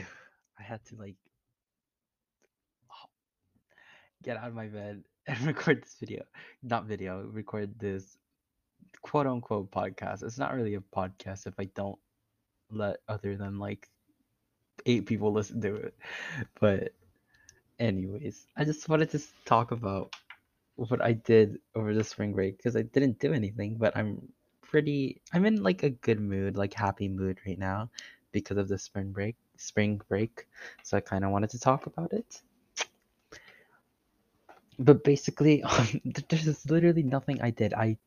I had to like get out of my bed and record this video. Not video, record this quote unquote podcast. It's not really a podcast if I don't let other than like eight people listen to it. But anyways, I just wanted to talk about what I did over the spring break because I didn't do anything, but I'm pretty I'm in like a good mood, like happy mood right now because of the spring break, spring break. So I kind of wanted to talk about it. But basically, um, there's literally nothing I did. I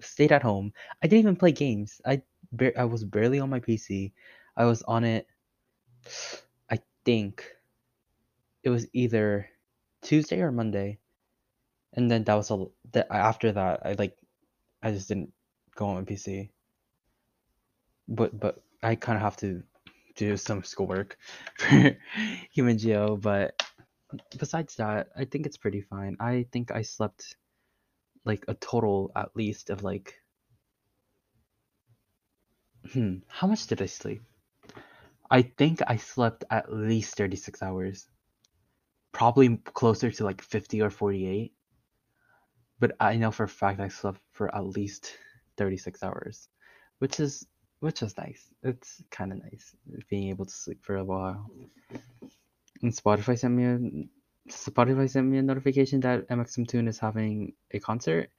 stayed at home. I didn't even play games. I bar- I was barely on my PC. I was on it. I think it was either Tuesday or Monday, and then that was all. That after that, I like I just didn't go on my PC. But but I kind of have to do some schoolwork for Human Geo. But besides that, I think it's pretty fine. I think I slept like a total at least of like hmm, how much did I sleep? I think I slept at least 36 hours. Probably closer to like 50 or 48. But I know for a fact I slept for at least 36 hours, which is which is nice. It's kind of nice being able to sleep for a while. And Spotify sent me a Spotify sent me a notification that mxmtoon is having a concert,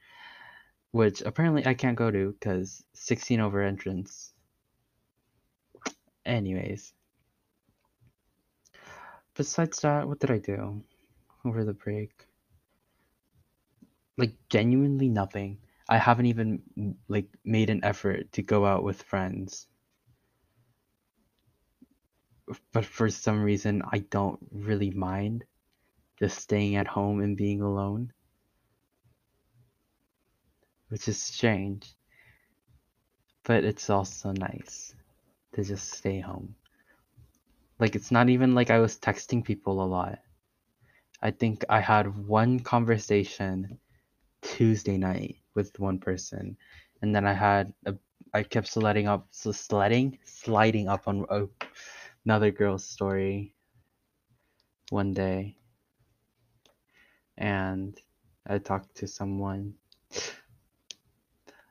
which apparently I can't go to because 16 over entrance. Anyways, besides that, what did I do over the break? Like genuinely nothing. I haven't even like made an effort to go out with friends. But for some reason I don't really mind just staying at home and being alone, which is strange, but it's also nice to just stay home. Like it's not even like I was texting people a lot. I think I had one conversation Tuesday night with one person, and then I had a I kept sliding up, so sledding, sliding up on a, another girl's story one day, and I talked to someone.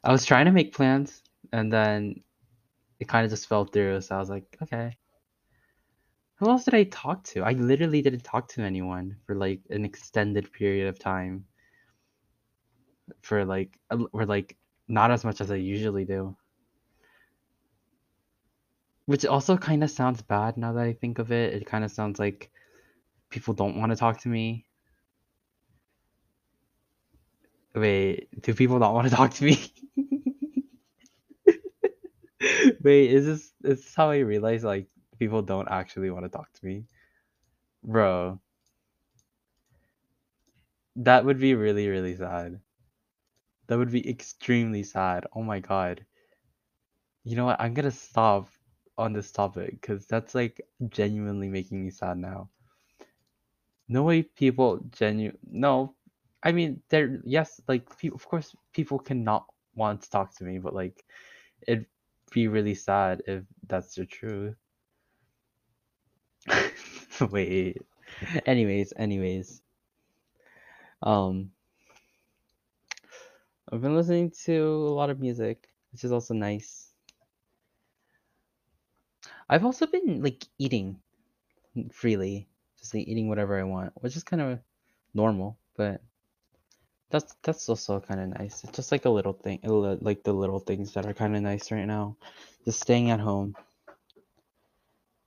I was trying to make plans, and then it kind of just fell through. So I was like, okay. Who else did I talk to? I literally didn't talk to anyone for like an extended period of time. For like, or like not as much as I usually do. Which also kind of sounds bad now that I think of it. It kind of sounds like people don't want to talk to me. Wait, do people not want to talk to me? Wait, is this is this how I realize like people don't actually want to talk to me? Bro, that would be really, really sad. That would be extremely sad. Oh my God. You know what? I'm gonna stop on this topic because that's like genuinely making me sad now. No way people genu no, I mean there yes, like pe of course people cannot want to talk to me, but like it'd be really sad if that's the truth. Wait. Anyways, anyways. Um, I've been listening to a lot of music, which is also nice. I've also been like eating freely, just like eating whatever I want, which is kind of normal, but that's that's also kind of nice. It's just like a little thing, like the little things that are kind of nice right now. Just staying at home,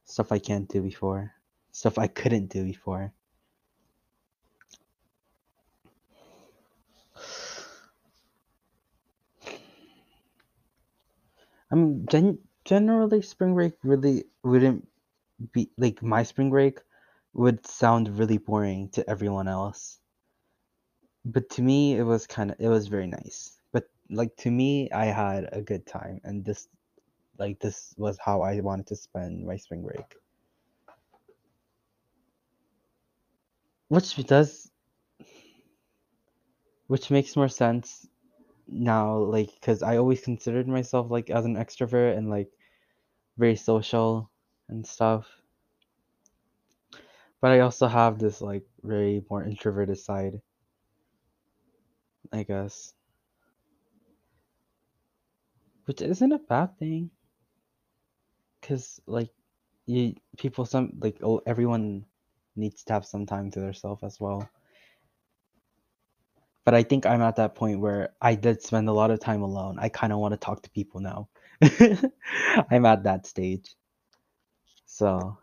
stuff I can't do before, stuff I couldn't do before. I mean, gen generally spring break really wouldn't be like my spring break would sound really boring to everyone else. But to me, it was kind of it was very nice. But like to me, I had a good time, and this like this was how I wanted to spend my spring break. Which does which makes more sense now, like because I always considered myself like as an extrovert and like very social and stuff. But I also have this like very more introverted side. I guess. Which isn't a bad thing. Cause like you people some like oh everyone needs to have some time to themselves as well. But I think I'm at that point where I did spend a lot of time alone. I kind of want to talk to people now. I'm at that stage. So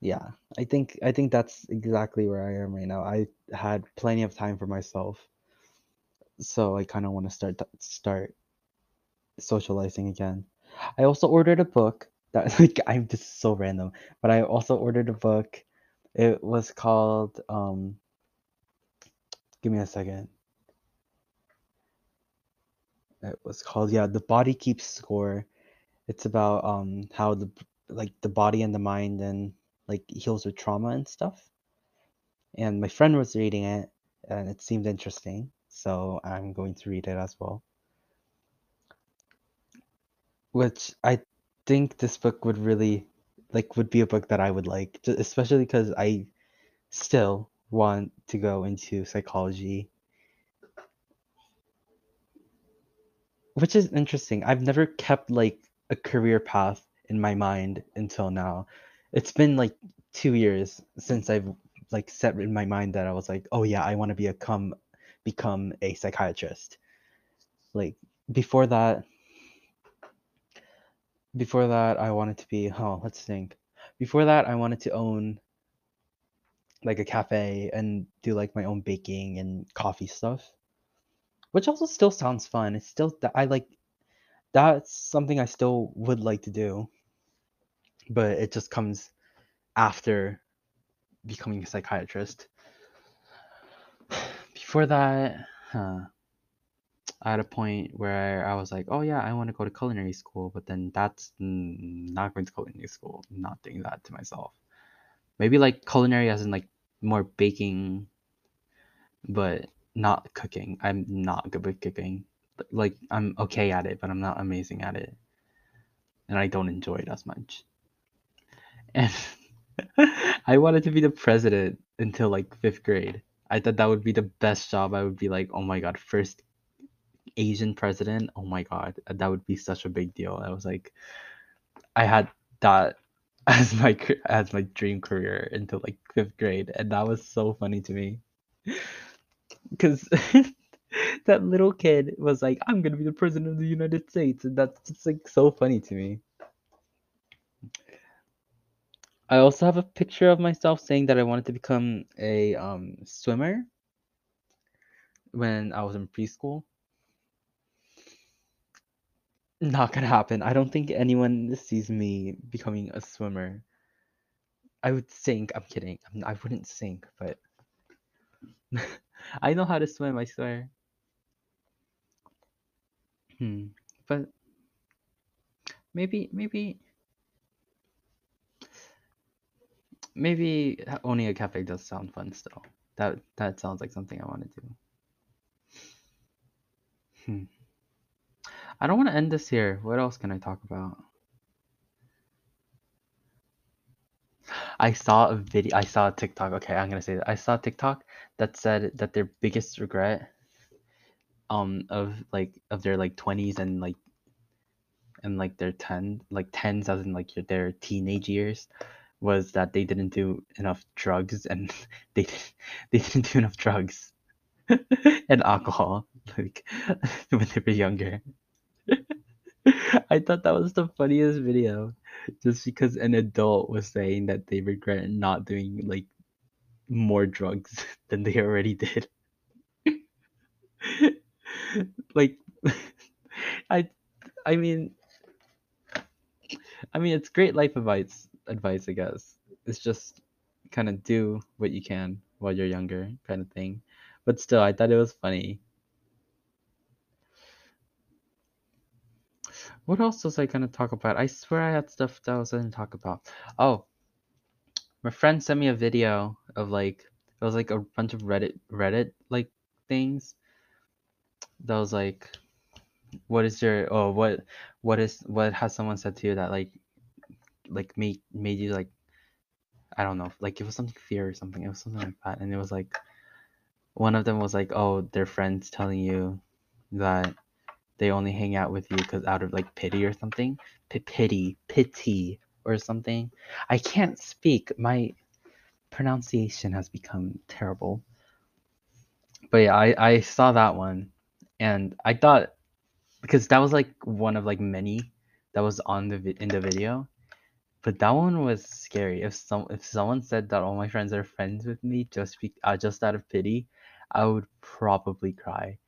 yeah, I think I think that's exactly where I am right now. I had plenty of time for myself. So I kind of want to start start socializing again. I also ordered a book that like I'm just so random, but I also ordered a book. It was called um give me a second. It was called yeah, The Body Keeps Score. It's about um how the like the body and the mind and like heals with trauma and stuff. And my friend was reading it and it seemed interesting, so I'm going to read it as well. Which I think this book would really like would be a book that I would like, especially because I still want to go into psychology, which is interesting. I've never kept like a career path in my mind until now. It's been like two years since I've like set in my mind that I was like, oh yeah, I want to become become a psychiatrist. Like before that, before that I wanted to be, oh, let's think. Before that, I wanted to own like a cafe and do like my own baking and coffee stuff, which also still sounds fun. It's still that I like that's something I still would like to do, but it just comes after becoming a psychiatrist. Before that, huh, I had a point where I was like, oh yeah, I want to go to culinary school, but then that's not going to culinary school, not doing that to myself. Maybe like culinary as in like more baking, but not cooking. I'm not good with cooking. Like I'm okay at it, but I'm not amazing at it. And I don't enjoy it as much. And I wanted to be the president until like fifth grade. I thought that would be the best job. I would be like, oh my god, first Asian president. Oh my god, that would be such a big deal. I was like, I had that as my as my dream career until like fifth grade, and that was so funny to me because that little kid was like, I'm gonna be the president of the United States, and that's just like so funny to me. I also have a picture of myself saying that I wanted to become a um, swimmer when I was in preschool. Not gonna happen. I don't think anyone sees me becoming a swimmer. I would sink. I'm kidding. I'm, I wouldn't sink, but I know how to swim. I swear. Hmm. But maybe, maybe, maybe owning a cafe does sound fun still. That that sounds like something I want to do. Hmm. I don't want to end this here. What else can I talk about? I saw a video. I saw a TikTok. Okay, I'm gonna say that. I saw a TikTok that said that their biggest regret, um, of like of their like 20s and like and like their 10 like tens as in like their teenage years was that they didn't do enough drugs and they they didn't do enough drugs and alcohol like when they were younger. I thought that was the funniest video just because an adult was saying that they regret not doing like more drugs than they already did. Like I I mean I mean it's great life advice advice I guess. It's just kind of do what you can while you're younger kind of thing. But still I thought it was funny. What else was I gonna talk about? I swear I had stuff that I was gonna talk about. Oh, my friend sent me a video of like it was like a bunch of Reddit Reddit like things that was like what is your oh what what is what has someone said to you that like like made made you like I don't know, like it was something fear or something. It was something like that, and it was like one of them was like, "Oh, their friends telling you that they only hang out with you because out of like pity or something, P- pity, pity or something." I can't speak. My pronunciation has become terrible. But yeah, I I saw that one, and I thought because that was like one of like many that was on the vi- in the video. But that one was scary. If some if someone said that all my friends are friends with me just be, uh, just out of pity, I would probably cry.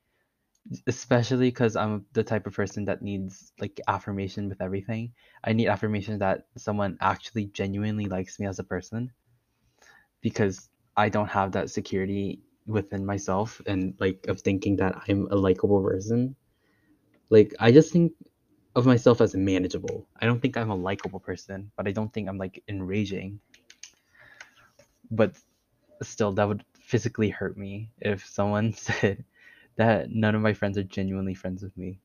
Especially because I'm the type of person that needs like affirmation with everything. I need affirmation that someone actually genuinely likes me as a person because I don't have that security within myself and like of thinking that I'm a likable person. Like I just think of myself as manageable. I don't think I'm a likable person, but I don't think I'm like enraging. But still that would physically hurt me if someone said that none of my friends are genuinely friends with me.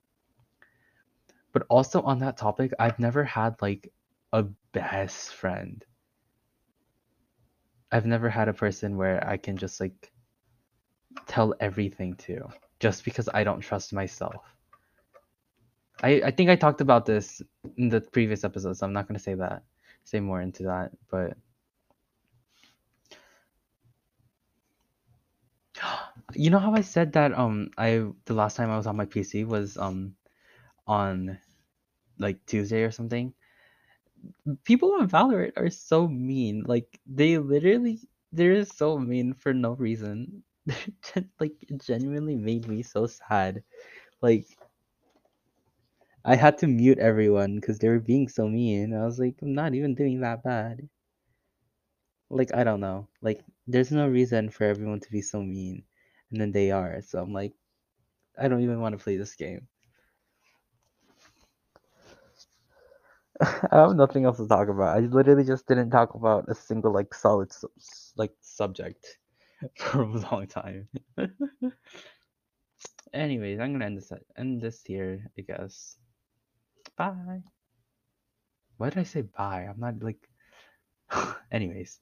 But also on that topic, I've never had like a best friend. I've never had a person where I can just like tell everything to just because I don't trust myself. I, I think I talked about this in the previous episode, so I'm not gonna say that, say more into that. But you know how I said that um I the last time I was on my PC was um on like Tuesday or something. People on Valorant are so mean. Like they literally they're so mean for no reason. like it genuinely made me so sad. Like I had to mute everyone because they were being so mean. I was like, I'm not even doing that bad. Like I don't know. Like there's no reason for everyone to be so mean, and then they are. So I'm like, I don't even want to play this game. I have nothing else to talk about. I literally just didn't talk about a single like solid like subject for a long time. Anyways, I'm gonna end this end this here, I guess. Bye. Why did I say bye? I'm not like. Anyways.